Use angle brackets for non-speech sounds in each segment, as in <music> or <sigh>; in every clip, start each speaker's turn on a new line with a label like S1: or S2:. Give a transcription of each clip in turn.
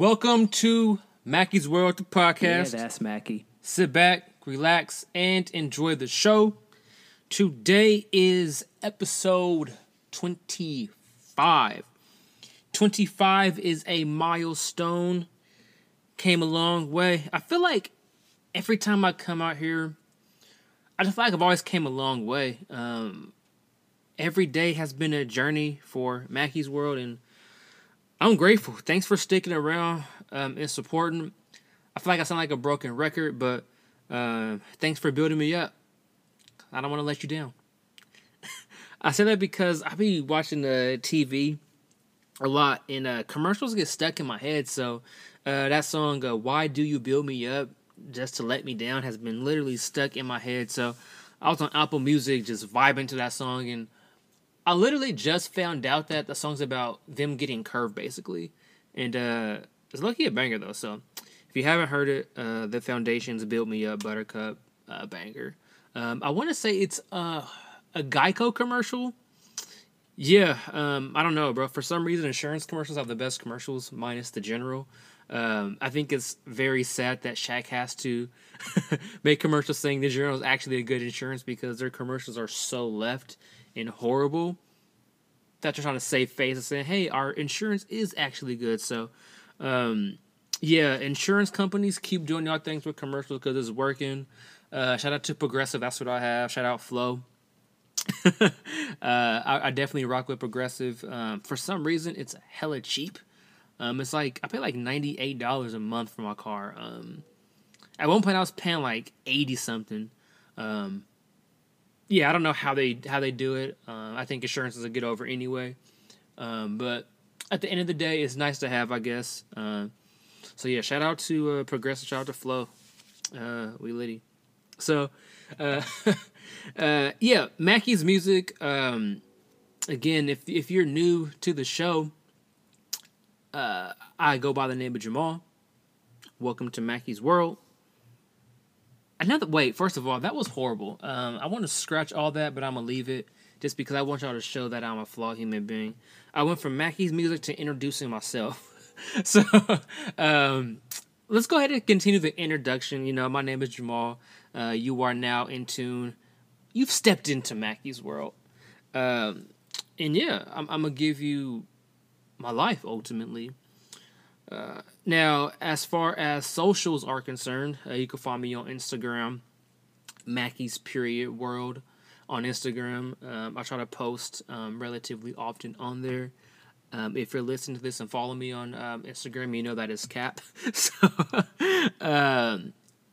S1: Welcome to Mackey's World, the
S2: Yeah,
S1: podcast.
S2: that's Mackie.
S1: Sit back, relax, and enjoy the show. Today is episode 25. 25 is a milestone. Came a long way. I feel like every time I come out here, I just feel like I've always came a long way. Um, every day has been a journey for Mackey's World, and I'm grateful. Thanks for sticking around um, and supporting. I feel like I sound like a broken record, but uh, thanks for building me up. I don't want to let you down. <laughs> I say that because I be watching the TV a lot, and uh, commercials get stuck in my head. So uh, that song, uh, "Why Do You Build Me Up," just to let me down, has been literally stuck in my head. So I was on Apple Music, just vibing to that song, and I literally just found out that the song's about them getting curved, basically, and uh, it's lucky a banger though. So if you haven't heard it, uh, the Foundations built me up, Buttercup, uh, banger. Um, I want to say it's uh, a Geico commercial. Yeah, um, I don't know, bro. For some reason, insurance commercials have the best commercials, minus the general. Um, I think it's very sad that Shaq has to <laughs> make commercials saying the general is actually a good insurance because their commercials are so left and horrible that they're trying to save face and saying, "Hey, our insurance is actually good." So, um, yeah, insurance companies keep doing y'all things with commercials because it's working. Uh, shout out to Progressive, that's what I have. Shout out Flow. <laughs> uh, I, I definitely rock with Progressive. Um, for some reason, it's hella cheap. Um, it's like I pay like ninety eight dollars a month for my car. Um, at one point, I was paying like eighty something. Um, yeah, I don't know how they how they do it. Uh, I think insurance is a get over anyway. Um, but at the end of the day, it's nice to have, I guess. Uh, so yeah, shout out to uh, Progressive, shout out to Flow. Uh, we litty. So, uh, <laughs> uh, yeah, Mackey's music. Um, again, if if you're new to the show, I go by the name of Jamal. Welcome to Mackey's World. Another wait. First of all, that was horrible. Um, I want to scratch all that, but I'm gonna leave it just because I want y'all to show that I'm a flawed human being. I went from Mackey's music to introducing myself. <laughs> so, um, let's go ahead and continue the introduction. You know, my name is Jamal. Uh, you are now in tune. You've stepped into Mackey's world, um, and yeah, I'm, I'm gonna give you my life ultimately. Uh, now, as far as socials are concerned, uh, you can find me on Instagram, Mackey's Period World on Instagram. Um, I try to post um, relatively often on there. Um, if you're listening to this and follow me on um, Instagram, you know that is Cap. <laughs> so, um,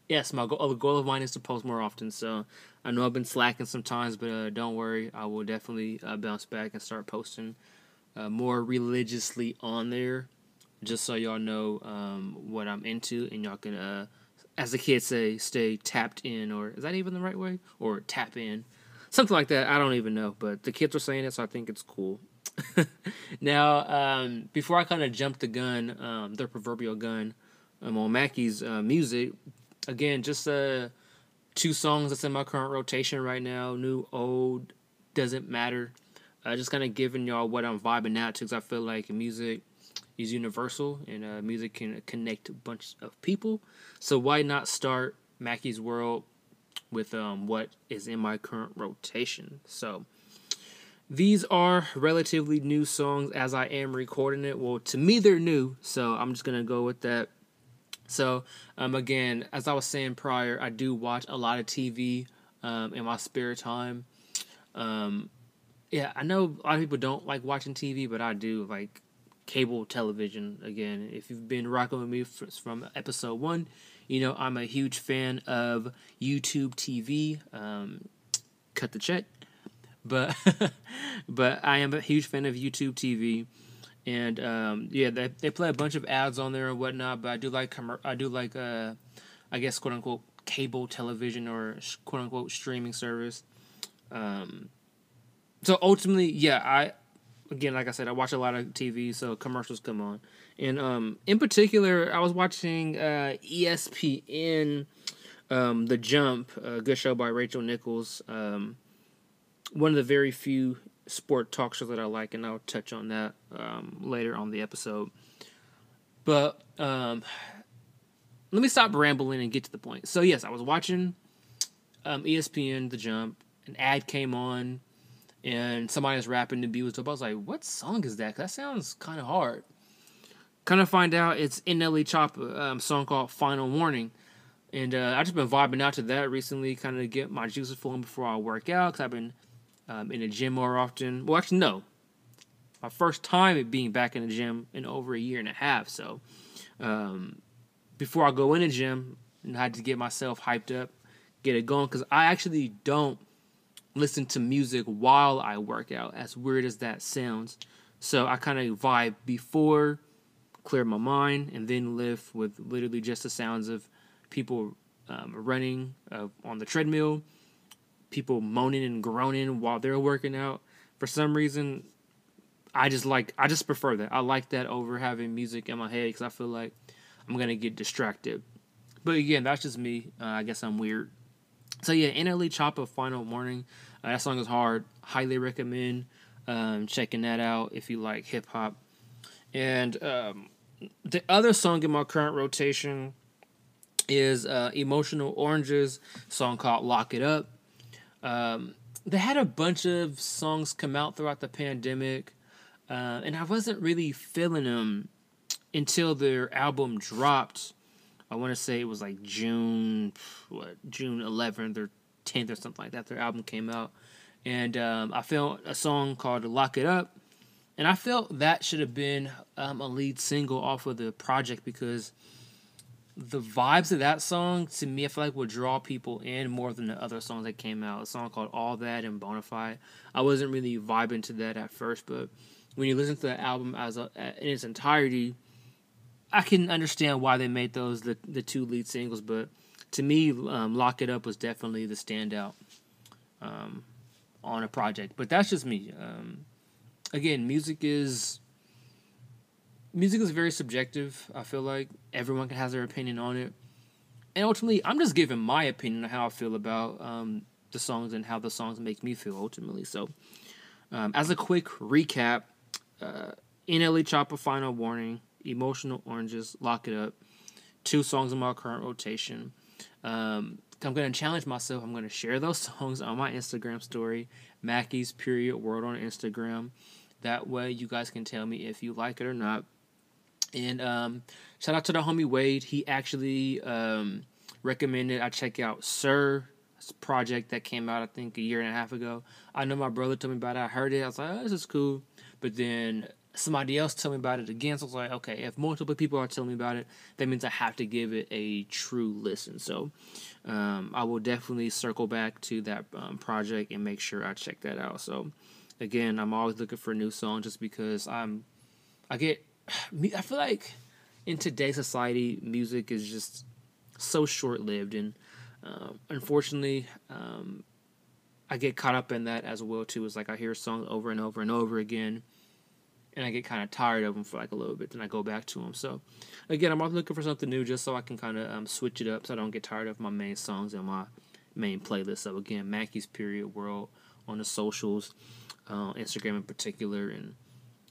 S1: yes, my goal, the goal of mine is to post more often. So, I know I've been slacking sometimes, but uh, don't worry, I will definitely uh, bounce back and start posting uh, more religiously on there just so y'all know um, what I'm into and y'all can, uh, as the kids say, stay tapped in, or is that even the right way? Or tap in, something like that. I don't even know, but the kids are saying it, so I think it's cool. <laughs> now, um, before I kind of jump the gun, um, their proverbial gun, um, on Mackey's uh, music, again, just uh, two songs that's in my current rotation right now, new, old, doesn't matter. Uh, just kind of giving y'all what I'm vibing out to, because I feel like music is universal and uh, music can connect a bunch of people. So why not start Mackey's World with um, what is in my current rotation? So these are relatively new songs as I am recording it. Well, to me they're new, so I'm just gonna go with that. So um, again, as I was saying prior, I do watch a lot of TV um, in my spare time. Um, yeah, I know a lot of people don't like watching TV, but I do like cable television again. If you've been rocking with me from episode one you know i'm a huge fan of youtube tv um, cut the check. But <laughs> but i am a huge fan of youtube tv and um, yeah they, they play a bunch of ads on there and whatnot but i do like i do like uh, i guess quote unquote cable television or quote unquote streaming service. Um, so ultimately yeah i again, like I said, I watch a lot of TV, so commercials come on. And um, in particular, I was watching uh, ESPN, um, The Jump, a good show by Rachel Nichols. Um, one of the very few sport talk shows that I like, and I'll touch on that um, later on the episode. But um, let me stop rambling and get to the point. So yes, I was watching um, ESPN The Jump. An ad came on, and somebody was rapping to be was up. I was like, "What song is that? That sounds kind of hard." Kind of find out it's NLE Choppa um, song called "Final Warning," and uh, I just been vibing out to that recently, kind of get my juices flowing before I work out because I've been um, in the gym more often. Well, actually, no, my first time at being back in the gym in over a year and a half. So, um, before I go in the gym, I had to get myself hyped up, get it going because I actually don't listen to music while I work out. As weird as that sounds, so I kind of vibe before, clear my mind, and then live with literally just the sounds of people um, running uh, on the treadmill, people moaning and groaning while they're working out. For some reason, I just like I just prefer that. I like that over having music in my head because I feel like I'm gonna get distracted. But again, that's just me. Uh, I guess I'm weird. So yeah, NLE Choppa Final Warning. Uh, that song is hard. Highly recommend um, checking that out if you like hip hop. And um, the other song in my current rotation is uh, Emotional Oranges song called Lock It Up. Um, they had a bunch of songs come out throughout the pandemic, uh, and I wasn't really feeling them until their album dropped. I want to say it was like June, what June 11th or 10th or something like that. Their album came out, and um, I felt a song called "Lock It Up," and I felt that should have been um, a lead single off of the project because the vibes of that song to me, I feel like would draw people in more than the other songs that came out. A song called "All That" and "Bonafide." I wasn't really vibing to that at first, but when you listen to the album as a, in its entirety, I can understand why they made those the the two lead singles. But to me, um, "Lock It Up" was definitely the standout um, on a project. But that's just me. Um, again, music is music is very subjective. I feel like everyone has their opinion on it, and ultimately, I'm just giving my opinion on how I feel about um, the songs and how the songs make me feel. Ultimately, so um, as a quick recap, uh, NLE Choppa Final Warning, Emotional Oranges, Lock It Up, two songs in my current rotation. Um, I'm going to challenge myself. I'm going to share those <laughs> songs on my Instagram story, Mackey's Period World on Instagram. That way, you guys can tell me if you like it or not. And um, shout out to the homie Wade. He actually um, recommended I check out Sir project that came out I think a year and a half ago. I know my brother told me about it. I heard it. I was like, oh, this is cool. But then somebody else tell me about it again. So I was like, okay, if multiple people are telling me about it, that means I have to give it a true listen. So um, I will definitely circle back to that um, project and make sure I check that out. So again, I'm always looking for new song just because I'm, I get <sighs> I feel like in today's society, music is just so short lived, and uh, unfortunately, um, I get caught up in that as well too. It's like I hear a song over and over and over again, and I get kind of tired of them for like a little bit. Then I go back to them. So, again, I'm looking for something new just so I can kind of um, switch it up, so I don't get tired of my main songs and my main playlist. So again, Mackey's Period World on the socials, uh, Instagram in particular, and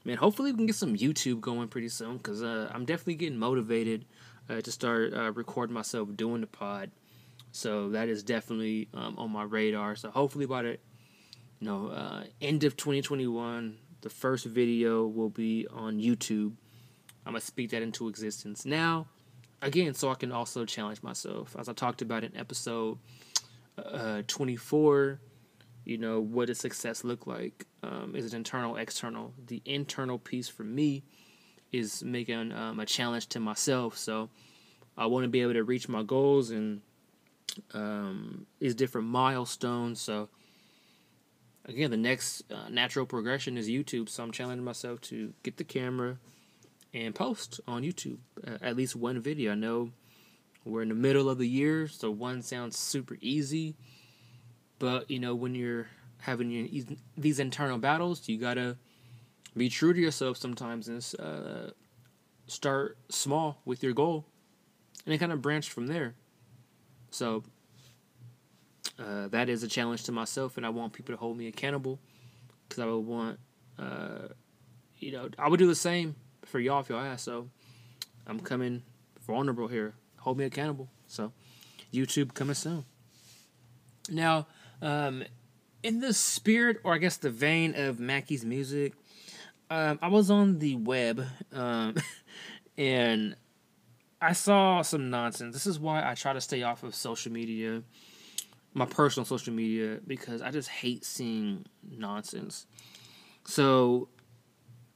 S1: man, hopefully we can get some YouTube going pretty soon because uh, I'm definitely getting motivated uh, to start uh, recording myself doing the pod. So that is definitely um, on my radar. So hopefully by the you know uh, end of 2021, the first video will be on YouTube. I'm gonna speak that into existence now. Again, so I can also challenge myself, as I talked about in episode uh, 24 you know what does success look like um, is it internal external the internal piece for me is making um, a challenge to myself so i want to be able to reach my goals and um, these different milestones so again the next uh, natural progression is youtube. So i'm challenging myself to get the camera and post on youtube uh, at least one video. I know we're in the middle of the year so one sounds super easy. But you know, when you're having your, these internal battles, you gotta be true to yourself sometimes and uh, start small with your goal, and it kind of branched from there. So uh, that is a challenge to myself, and I want people to hold me accountable because I would want, uh, you know, I would do the same for y'all if y'all ask. So I'm coming vulnerable here. Hold me accountable. So, YouTube coming soon. Now, um, in the spirit, or I guess the vein of Mackie's music, um, I was on the web, um, <laughs> and I saw some nonsense. This is why I try to stay off of social media, my personal social media, because I just hate seeing nonsense. So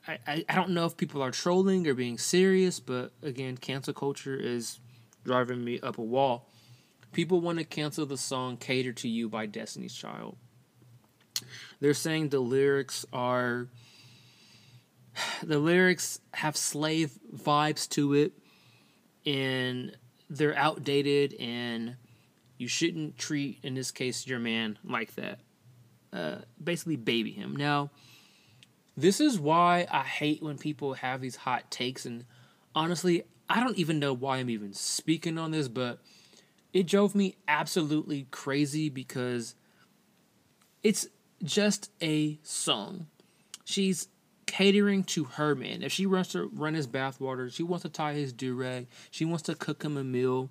S1: I, I, I don't know if people are trolling or being serious, but again, cancel culture is driving me up a wall. People want to cancel the song Cater to You by Destiny's Child. They're saying the lyrics are <sighs> the lyrics have slave vibes to it and they're outdated and you shouldn't treat in this case your man like that. Uh, basically baby him. Now this is why i hate when people have these hot takes and honestly i don't even know why i'm even speaking on this but it drove me absolutely crazy because it's just a song. She's catering to her man. If she wants to run his bathwater, she wants to tie his do rag, she wants to cook him a meal,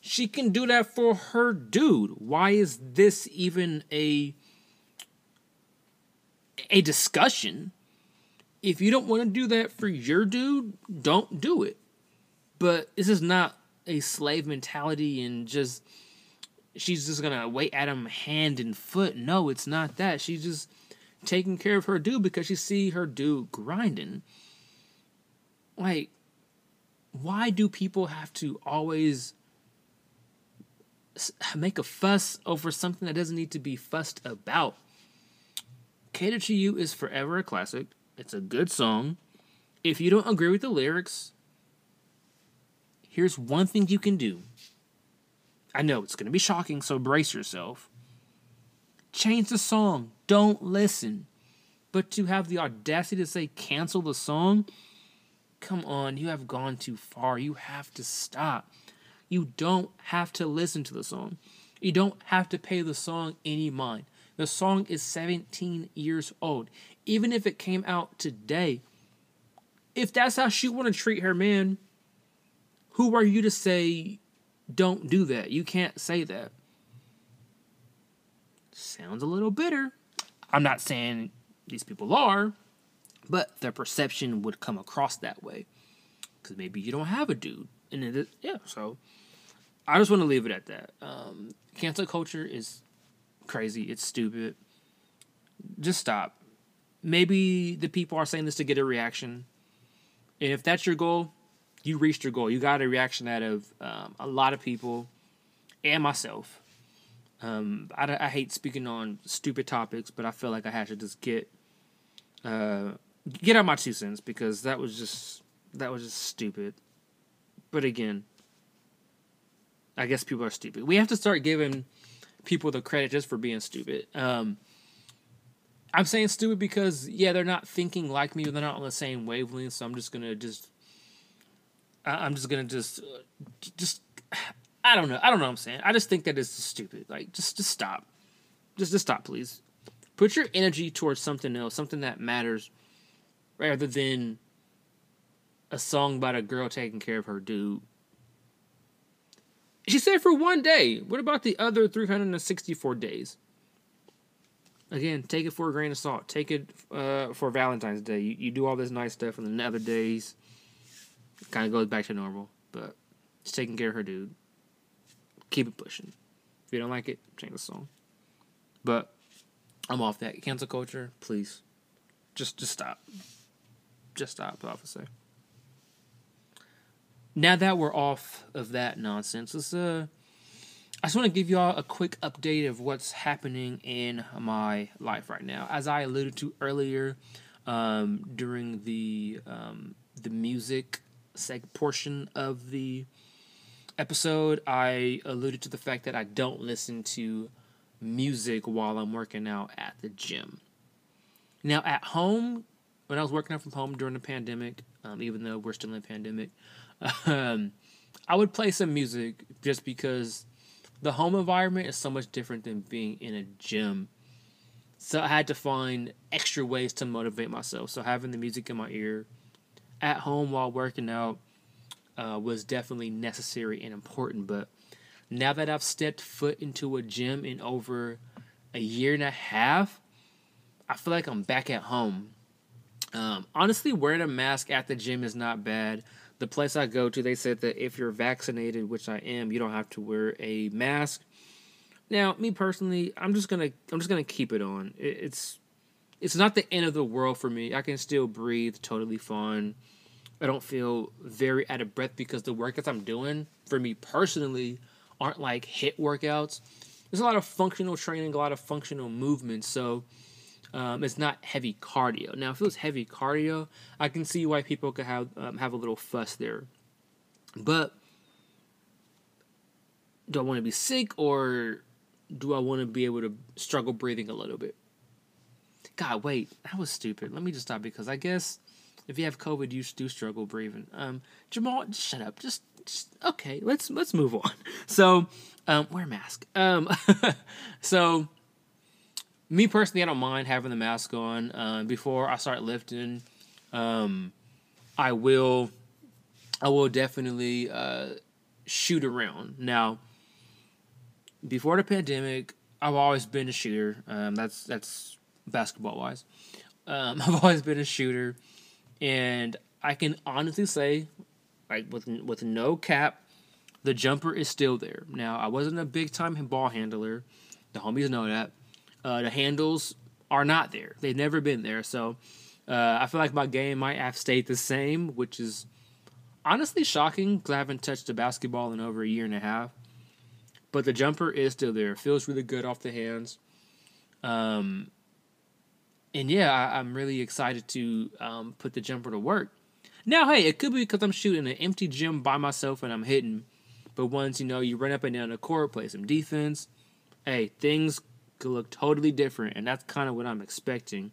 S1: she can do that for her dude. Why is this even a a discussion? If you don't want to do that for your dude, don't do it. But this is not a slave mentality and just she's just gonna wait at him hand and foot. No, it's not that. She's just taking care of her dude because she see her dude grinding. Like, why do people have to always make a fuss over something that doesn't need to be fussed about? Cater to You is forever a classic. It's a good song. If you don't agree with the lyrics, here's one thing you can do. I know it's going to be shocking, so brace yourself. Change the song. Don't listen. But to have the audacity to say cancel the song, come on, you have gone too far. You have to stop. You don't have to listen to the song. You don't have to pay the song any mind. The song is 17 years old. Even if it came out today, if that's how she want to treat her man, who are you to say don't do that? You can't say that sounds a little bitter. I'm not saying these people are, but their perception would come across that way. Because maybe you don't have a dude. And it is, yeah, so I just want to leave it at that. Um, cancel culture is crazy. It's stupid. Just stop. Maybe the people are saying this to get a reaction. And if that's your goal, you reached your goal. You got a reaction out of um, a lot of people and myself. Um, I, I hate speaking on stupid topics, but I feel like I had to just get uh, get out my two cents because that was just that was just stupid. But again, I guess people are stupid. We have to start giving people the credit just for being stupid. Um, I'm saying stupid because yeah, they're not thinking like me, they're not on the same wavelength. So I'm just gonna just, I'm just gonna just, just I don't know. I don't know what I'm saying. I just think that is stupid. Like, just just stop. Just just stop, please. Put your energy towards something else, something that matters, rather than a song about a girl taking care of her dude. She said for one day. What about the other 364 days? Again, take it for a grain of salt. Take it uh, for Valentine's Day. You, you do all this nice stuff, and then the other days kind of goes back to normal. But she's taking care of her dude keep it pushing. If you don't like it, change the song. But I'm off that cancel culture. Please, just just stop. Just stop, officer. Now that we're off of that nonsense, let's uh. I just want to give y'all a quick update of what's happening in my life right now. As I alluded to earlier, um, during the um, the music seg portion of the episode, I alluded to the fact that I don't listen to music while I'm working out at the gym. Now, at home, when I was working out from home during the pandemic, um, even though we're still in a pandemic, um, I would play some music just because the home environment is so much different than being in a gym. So I had to find extra ways to motivate myself. So having the music in my ear at home while working out uh, was definitely necessary and important. But now that I've stepped foot into a gym in over a year and a half, I feel like I'm back at home. Um, honestly, wearing a mask at the gym is not bad. The place I go to, they said that if you're vaccinated, which I am, you don't have to wear a mask. Now, me personally, I'm just gonna I'm just gonna keep it on. It's it's not the end of the world for me. I can still breathe totally fine. I don't feel very out of breath because the workouts I'm doing for me personally aren't like HIIT workouts. There's a lot of functional training, a lot of functional movement, so um, it's not heavy cardio. Now, if it was heavy cardio, I can see why people could have um, have a little fuss there. But do I want to be sick or do I want to be able to struggle breathing a little bit? God, wait, that was stupid. Let me just stop because I guess if you have COVID, you do struggle breathing. Um, Jamal, shut up. Just, just okay. Let's let's move on. <laughs> So, um, wear a mask. Um, <laughs> so me personally, I don't mind having the mask on. Uh, before I start lifting, um, I will, I will definitely uh, shoot around. Now, before the pandemic, I've always been a shooter. Um, that's that's basketball wise. Um, <laughs> I've always been a shooter, and I can honestly say, like with with no cap, the jumper is still there. Now, I wasn't a big time ball handler. The homies know that. Uh, the handles are not there. They've never been there. So uh, I feel like my game might have stayed the same, which is honestly shocking because I haven't touched a basketball in over a year and a half. But the jumper is still there. Feels really good off the hands. Um, and yeah, I, am really excited to um, put the jumper to work. Now, hey, it could be because I'm shooting an empty gym by myself and I'm hitting. But once you know you run up and down the court, play some defense, hey, things could look totally different, and that's kind of what I'm expecting.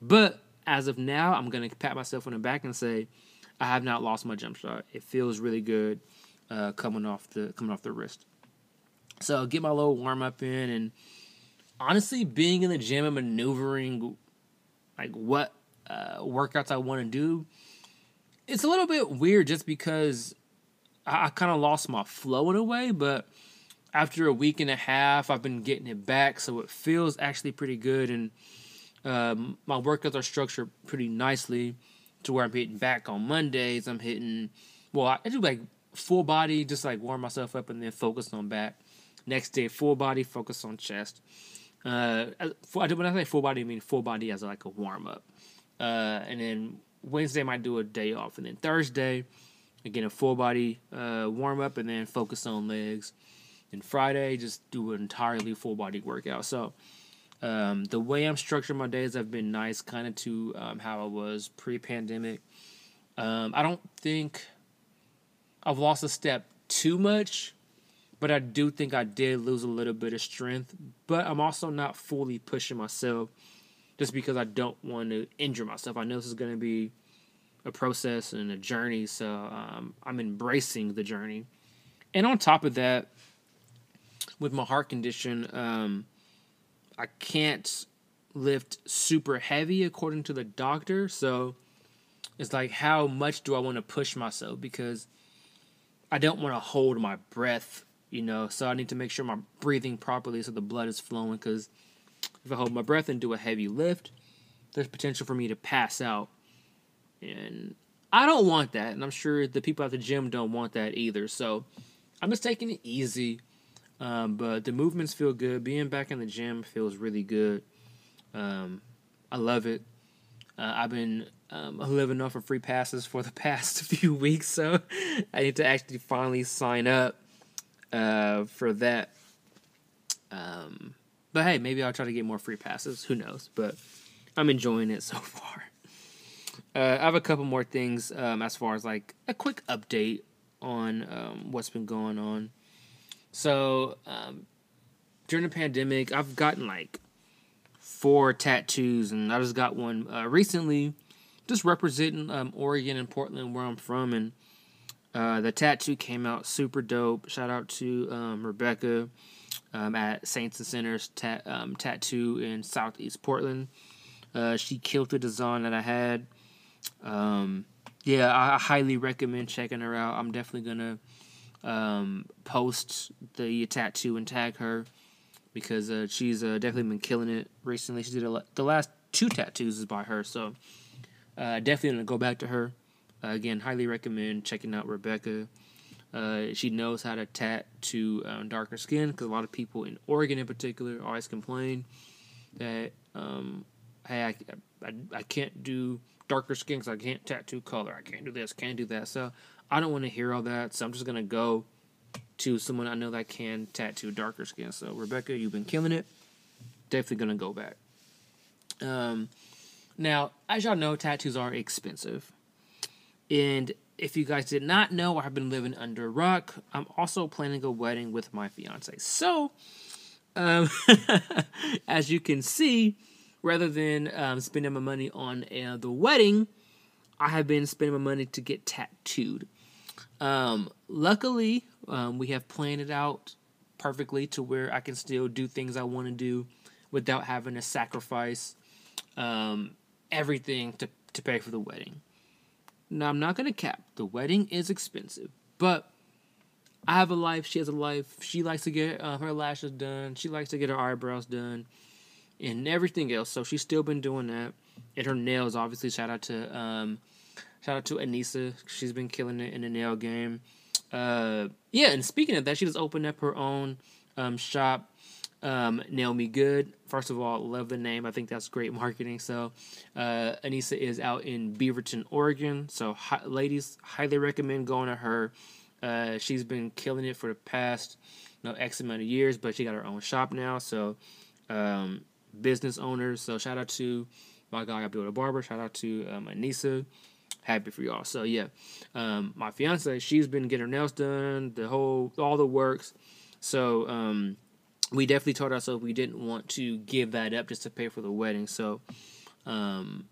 S1: But as of now, I'm gonna pat myself on the back and say I have not lost my jump shot. It feels really good uh, coming off the coming off the wrist. So get my little warm up in, and honestly, being in the gym and maneuvering like what uh, workouts I want to do, it's a little bit weird just because I, I kind of lost my flow in a way, but after a week and a half, I've been getting it back, so it feels actually pretty good. And um, my workouts are structured pretty nicely to where I'm hitting back on Mondays. I'm hitting, well, I do like full body, just like warm myself up and then focus on back. Next day, full body, focus on chest. Uh, when I say full body, I mean full body as like a warm up. Uh, and then Wednesday, I might do a day off. And then Thursday, again, a full body uh, warm up and then focus on legs and Friday just do an entirely full body workout. So um, the way I'm structuring my days have been nice, kind of to um, how I was pre pandemic. Um, I don't think I've lost a step too much, but I do think I did lose a little bit of strength. But I'm also not fully pushing myself just because I don't want to injure myself. I know this is going to be a process and a journey, so um, I'm embracing the journey. And on top of that, with my heart condition, um, I can't lift super heavy according to the doctor. So it's like, how much do I want to push myself? Because I don't want to hold my breath, you know. So I need to make sure I'm breathing properly so the blood is flowing. Because if I hold my breath and do a heavy lift, there's potential for me to pass out. And I don't want that. And I'm sure the people at the gym don't want that either. So I'm just taking it easy. Um, but the movements feel good. Being back in the gym feels really good. Um, I love it. Uh, I've been um, living off of free passes for the <laughs> past few weeks, so <laughs> I need to actually finally sign up uh, for that. Um, but hey, maybe I'll try to get more free passes. Who knows? But I'm enjoying it <laughs> so far. Uh, I have a couple more things um, as far as like a quick update on um, what's been going on. So um, during the pandemic, I've gotten like four tattoos, and I just got one uh, recently, just representing um, Oregon and Portland, where I'm from, and uh, the tattoo came out super dope. Shout out to um, Rebecca um, at Saints and Sinners ta- um, Tattoo in Southeast Portland. Uh, she killed the design that I had. Um, yeah, I highly recommend checking her out. I'm definitely gonna um, post the tattoo and tag her because uh, she's uh, definitely been killing it recently. She did a, the last two tattoos is by her, so uh, definitely gonna go back to her. Uh, again, highly recommend checking out Rebecca. Uh, she knows how to tattoo um, darker skin because a lot of people in Oregon, in particular, always complain that um, hey, I, I, I can't do darker skin because I can't tattoo color. I can't do this, can't do that. So I don't want to hear all that. So I'm just gonna go to someone I know that can tattoo darker skin. So Rebecca, you've been killing it. Definitely gonna go back. Um, now, as y'all know, tattoos are expensive. And if you guys did not know, I've been living under a rock. I'm also planning a wedding with my fiance. So, um, <laughs> as you can see, rather than um, spending my money on uh, the wedding, I have been spending my money to get tattooed. Um, luckily, um, we have planned it out perfectly to where I can still do things I want to do without having to sacrifice um, everything to, to pay for the wedding. Now, I'm not going to cap. The wedding is expensive, but I have a life. She has a life. She likes to get uh, her lashes done. She likes to get her eyebrows done and everything else. So she's still been doing that. And her nails, obviously, shout out to um, shout out to Anissa. She's been killing it in the nail game. Uh, yeah, and speaking of that, she just opened up her own um, shop um, Nail Me Good. First of all, love the name. I think that's great marketing. So, uh, Anissa is out in Beaverton, Oregon. So, hi- ladies, highly recommend going to her. Uh, she's been killing it for the past you know, X amount of years, but she got her own shop now. So, um, business owners. So, shout out to my guy, Abdul Barber. Shout out to um, Anissa. Happy for y'all. So, yeah, um, my fiance, she's been getting her nails done, the whole, all the works. So, um, we definitely told ourselves we didn't want to give that up just to pay for the wedding. So um,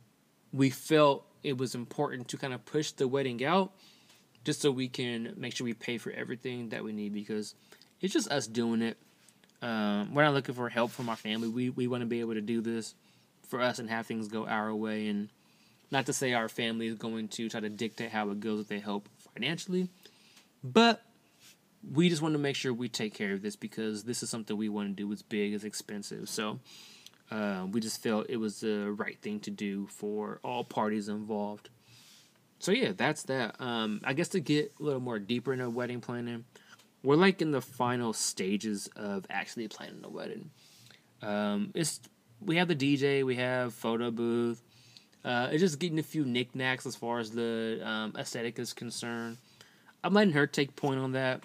S1: we felt it was important to kind of push the wedding out just so we can make sure we pay for everything that we need because it's just us doing it. Um, we're not looking for help from our family. We, we want to be able to do this for us and have things go our way. And not to say our family is going to try to dictate how it goes if they help financially, but we just want to make sure we take care of this because this is something we want to do. It's big, it's expensive. So uh, we just felt it was the right thing to do for all parties involved. So yeah, that's that. Um, I guess to get a little more deeper into wedding planning, we're like in the final stages of actually planning a wedding. Um, it's we have the DJ, we have photo booth. Uh, it's just getting a few knickknacks as far as the um, aesthetic is concerned. I'm letting her take point on that.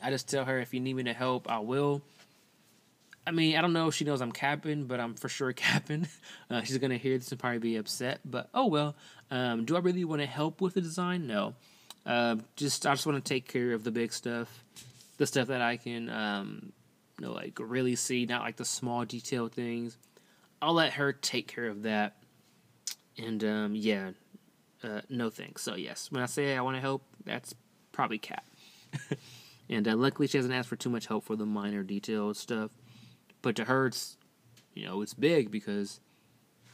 S1: I just tell her if you need me to help, I will. I mean, I don't know if she knows I'm capping, but I'm for sure <laughs> capping. Uh, she's gonna hear this and probably be upset. But oh well. Um, do I really want to help with the design? No. Uh, just I just want to take care of the big stuff, the stuff that I can, um, you know, like really see, not like the small detail things. I'll let her take care of that. And um, yeah, uh, no thanks. So yes, when I say I want to help, that's probably cap. <laughs> And uh, luckily, she hasn't asked for too much help for the minor detail stuff. But to her, it's you know it's big because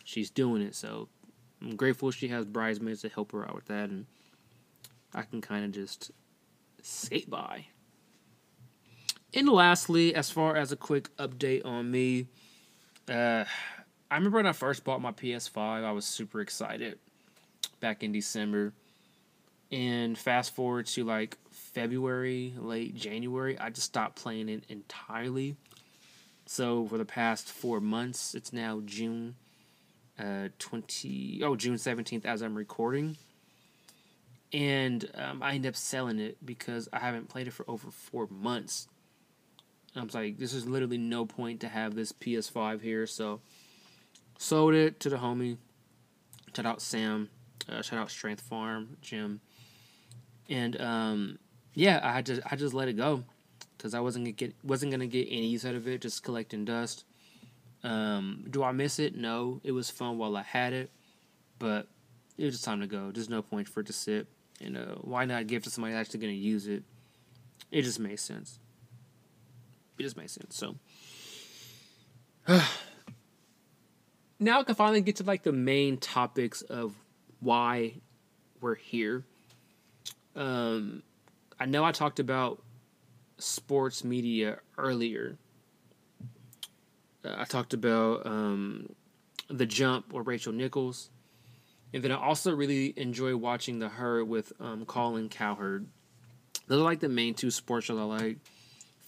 S1: she's doing it. So I'm grateful she has bridesmaids to help her out with that, and I can kind of just skate by. And lastly, as far as a quick update on me, uh, I remember when I first bought my PS5, I was super excited back in December. And fast forward to like February, late January, I just stopped playing it entirely. So for the past four months, it's now June uh, 20, oh, June 17th as I'm recording. And um, I end up selling it because I haven't played it for over four months. I was like, this is literally no point to have this PS5 here. So sold it to the homie. Shout out Sam. Uh, shout out Strength Farm Gym. And um, yeah, I just I just let it go because I wasn't gonna get wasn't gonna get any use out of it, just collecting dust. Um, do I miss it? No, it was fun while I had it, but it was just time to go. There's no point for it to sit. And uh, why not give to somebody actually gonna use it? It just makes sense. It just makes sense. So <sighs> <sighs> now I can finally get to like the main topics of why we're here. Um, I know I talked about sports media earlier. Uh, I talked about um, the Jump or Rachel Nichols, and then I also really enjoy watching the Herd with um, Colin Cowherd. Those are like the main two sports shows I like.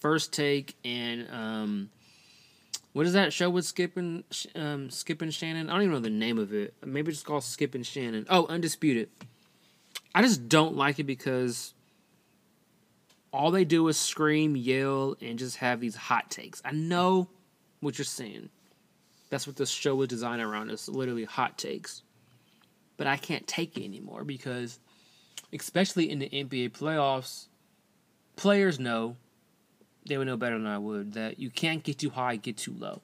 S1: First Take and um, what is that show with Skip and um, Skip and Shannon? I don't even know the name of it. Maybe it's called Skip and Shannon. Oh, Undisputed. I just don't like it because all they do is scream, yell, and just have these hot takes. I know what you're saying. That's what this show was designed around. It's literally hot takes. But I can't take it anymore because, especially in the NBA playoffs, players know, they would know better than I would, that you can't get too high, get too low.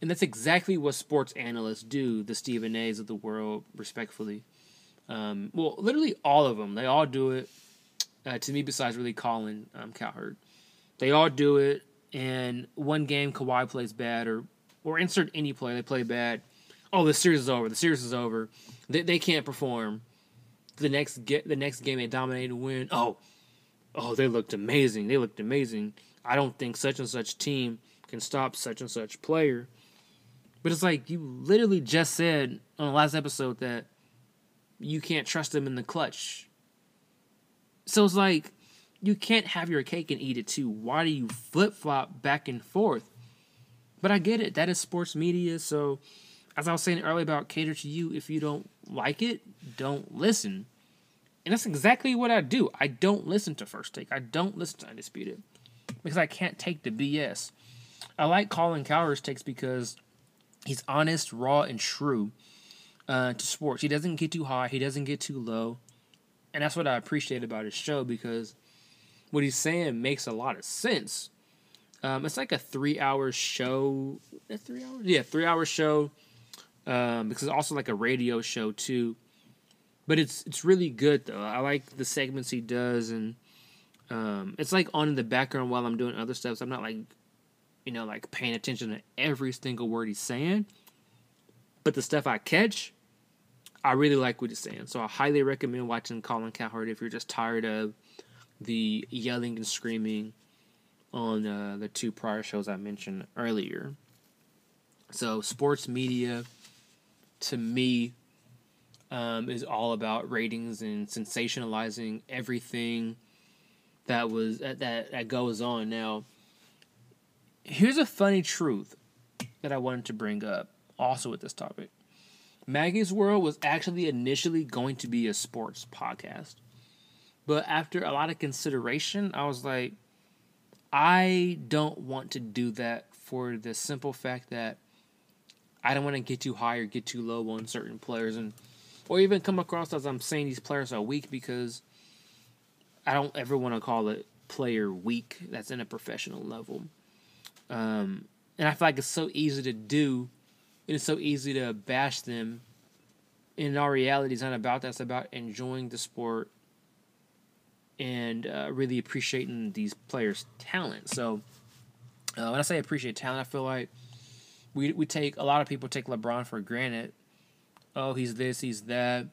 S1: And that's exactly what sports analysts do, the Stephen A's of the world, respectfully. Um, well, literally all of them. They all do it. Uh, to me, besides really Colin um, Cowherd, they all do it. And one game Kawhi plays bad, or or insert any player they play bad. Oh, the series is over. The series is over. They, they can't perform. The next get the next game they dominate and win. Oh, oh, they looked amazing. They looked amazing. I don't think such and such team can stop such and such player. But it's like you literally just said on the last episode that you can't trust them in the clutch. So it's like you can't have your cake and eat it too. Why do you flip flop back and forth? But I get it. That is sports media. So, as I was saying earlier about cater to you, if you don't like it, don't listen. And that's exactly what I do. I don't listen to First Take. I don't listen to Undisputed because I can't take the BS. I like Colin Cowherd's takes because he's honest, raw, and true uh, to sports. He doesn't get too high. He doesn't get too low and that's what I appreciate about his show because what he's saying makes a lot of sense. Um, it's like a three-hour show. Three hours? Yeah, three-hour show. Um, because it's also like a radio show too. But it's it's really good though. I like the segments he does, and um, it's like on in the background while I'm doing other stuff. So I'm not like, you know, like paying attention to every single word he's saying. But the stuff I catch, I really like what he's saying. So I highly recommend watching Colin Cowherd if you're just tired of the yelling and screaming on uh, the two prior shows I mentioned earlier. So sports media, to me, um, is all about ratings and sensationalizing everything that was that, that goes on. Now, here's a funny truth that I wanted to bring up also with this topic. Mackey's World was actually initially going to be a sports podcast. But after a lot of consideration, I was like, I don't want to do that for the simple fact that I don't want to get too high or get too low on certain players and or even come across as I'm saying these players are weak because I don't ever want to call it player weak that's in a professional level. Um, and I feel like it's so easy to do and it's so easy to bash them. In our reality, it's not about that. It's about enjoying the sport and uh, really appreciating these players' talent. So, uh, when I say appreciate talent, I feel like we we take a lot of people take LeBron for granted. Oh, he's this, he's that.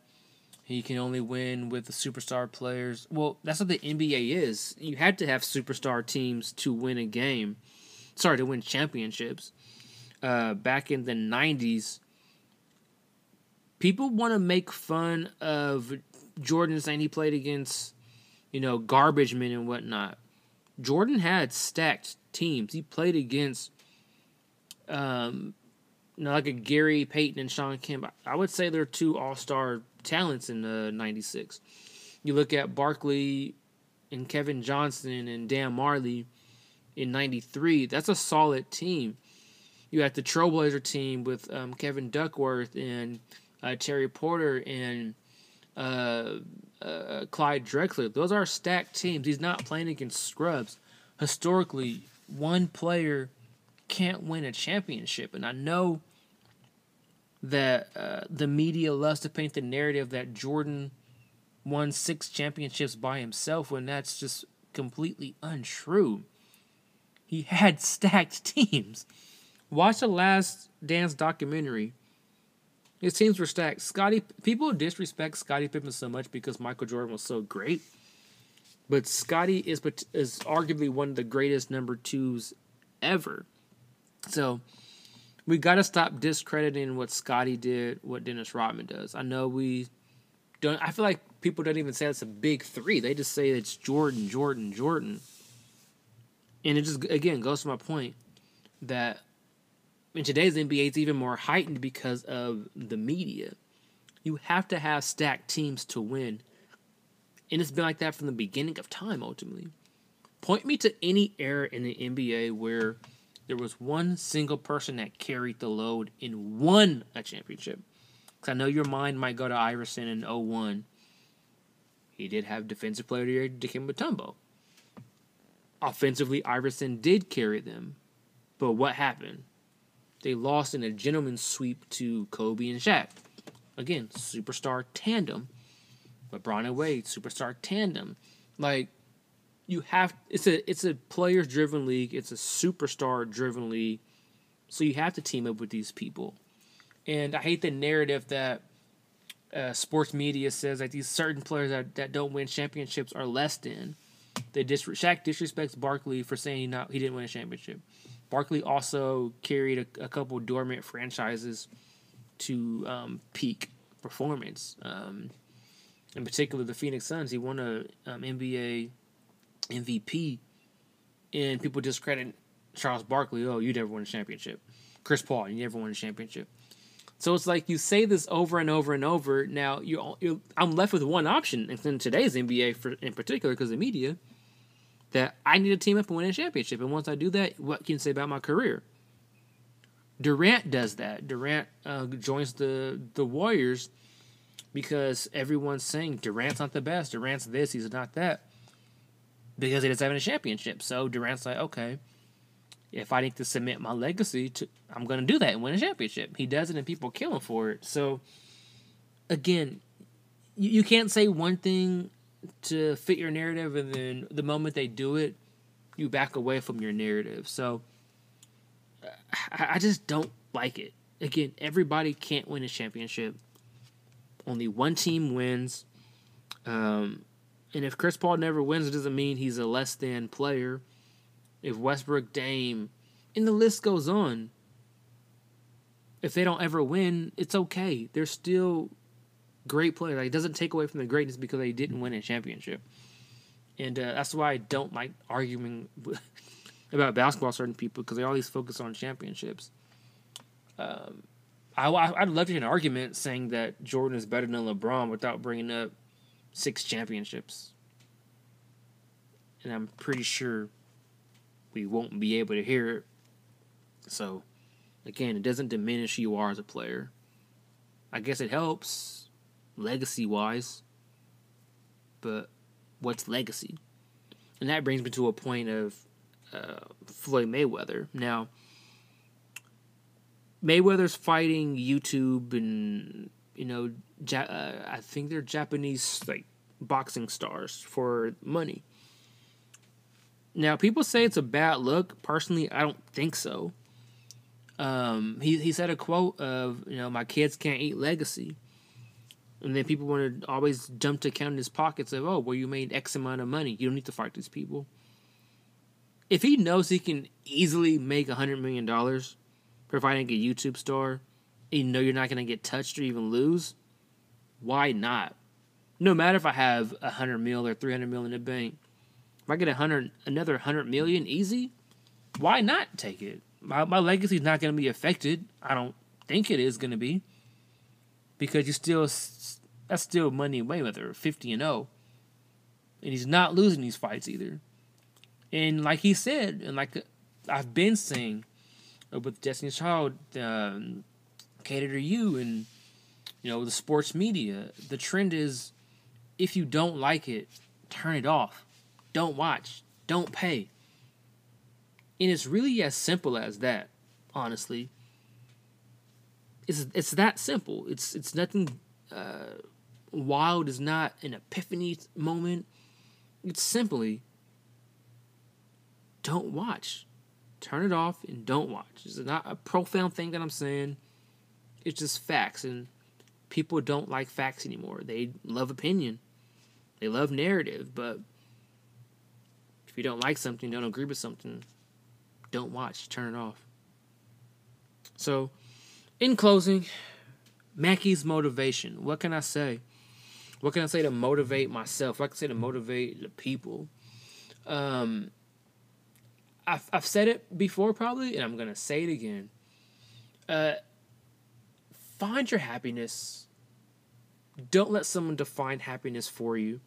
S1: He can only win with the superstar players. Well, that's what the NBA is. You had to have superstar teams to win a game. Sorry, to win championships uh, back in the 90s, people want to make fun of Jordan saying he played against, you know, garbage men and whatnot. Jordan had stacked teams. He played against, um, you know, like a Gary Payton and Shawn Kemp. I would say they're two all star talents in the 96. You look at Barkley and Kevin Johnson and Dan Majerle in 93, that's a solid team. You had the Trailblazer team with um, Kevin Duckworth and uh, Terry Porter and uh, uh, Clyde Drexler. Those are stacked teams. He's not playing against scrubs. Historically, one player can't win a championship, and I know that uh, the media loves to paint the narrative that Jordan won six championships by himself when that's just completely untrue. He <laughs> had stacked teams. Watch the last Dance documentary. His teams were stacked. Scottie, people disrespect Scottie Pippen so much because Michael Jordan was so great, but Scottie is is arguably one of the greatest number twos ever. So we got to stop discrediting what Scottie did, what Dennis Rodman does. I know we don't. I feel like people don't even say it's a big three. They just say it's Jordan, Jordan, Jordan, and it just again goes to my point that in today's NBA, it's even more heightened because of the media. You have to have stacked teams to win. And it's been like that from the beginning of time, ultimately. Point me to any era in the NBA where there was one single person that carried the load and won a championship. Because I know your mind might go to Iverson in 01. He did have Defensive Player of the Year, Dikembe Mutombo. Offensively, Iverson did carry them. But what happened? They lost in a gentleman's sweep to Kobe and Shaq. Again, superstar tandem. LeBron and Wade, superstar tandem. Like you have it's a it's a players driven league, it's a superstar driven league. So you have to team up with these people. And I hate the narrative that uh, sports media says that these certain players that, that don't win championships are less than. They Shaq disrespects Barkley for saying he not he didn't win a championship. Barkley also carried a, a couple dormant franchises to um, peak performance. Um, in particular, the Phoenix Suns. He won a um, NBA MVP, and people discredit Charles Barkley. Oh, you never won a championship. Chris Paul, you never won a championship. So it's like you say this over and over and over. Now you, you I'm left with one option in today's NBA, for in particular, because of media that I need to team up and win a championship. And once I do that, what can you say about my career? Durant does that. Durant uh, joins the the Warriors because everyone's saying Durant's not the best. Durant's this. He's not that. Because he doesn't have a championship. So Durant's like, okay, if I need to submit my legacy to, I'm going to do that and win a championship. He does it, and people kill him for it. So again, you, you can't say one thing to fit your narrative, and then the moment they do it, you back away from your narrative. So I, I just don't like it. Again, everybody can't win a championship. Only one team wins. Um, and if Chris Paul never wins, it doesn't mean he's a less than player. If Westbrook, Dame, and the list goes on. If they don't ever win, it's okay. They're still great players. Like, it doesn't take away from the greatness because they didn't win a championship. And uh, that's why I don't like arguing <laughs> about basketball certain people because they always focus on championships. Um, I, I'd love to hear an argument saying that Jordan is better than LeBron without bringing up six championships. And I'm pretty sure we won't be able to hear it. So, again, it doesn't diminish who you are as a player. I guess it helps legacy wise. But what's legacy? And that brings me to a point of uh, Floyd Mayweather. Now, Mayweather's fighting YouTube and you know, ja- uh, I think they're Japanese like boxing stars for money. Now, people say it's a bad look. Personally, I don't think so. Um, he he said a quote of you know, my kids can't eat legacy. And then people want to always jump to count in his pockets of, oh, well, you made X amount of money. You don't need to fight these people. If he knows he can easily make a $100 million providing a YouTube star, you know you're not going to get touched or even lose, why not? No matter if I have a 100 mil or 300 mil in the bank, if I get hundred, another 100 million easy, why not take it? My, my legacy is not going to be affected. I don't think it is going to be because you still that's still Money Mayweather, fifty and zero, oh. and he's not losing these fights either. And like he said, and like I've been saying uh, with Destiny's Child, um, cater to you, and you know the sports media. The trend is, if you don't like it, turn it off. Don't watch. Don't pay. And it's really as simple as that, honestly. It's it's that simple. It's it's nothing uh, wild. It's not an epiphany moment. It's simply don't watch. Turn it off and don't watch. It's not a profound thing that I'm saying. It's just facts, and people don't like facts anymore. They love opinion, they love narrative, but if you don't like something, don't agree with something, don't watch, turn it off. So, in closing, Mackey's motivation. What can I say? What can I say to motivate myself? What can I say to motivate the people? Um, I've, I've said it before probably, and I'm gonna say it again. Uh, find your happiness. Don't let someone define happiness for you.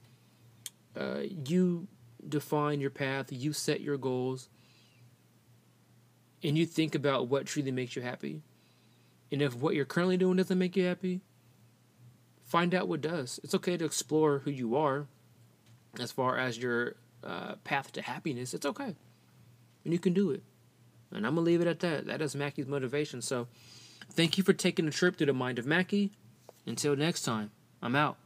S1: Uh, you define your path. You set your goals, and you think about what truly makes you happy. And if what you're currently doing doesn't make you happy, find out what does. It's okay to explore who you are as far as your uh, path to happiness. It's okay. And you can do it. And I'm going to leave it at that. That is Mackey's motivation. So thank you for taking a trip through the mind of Mackey. Until next time, I'm out.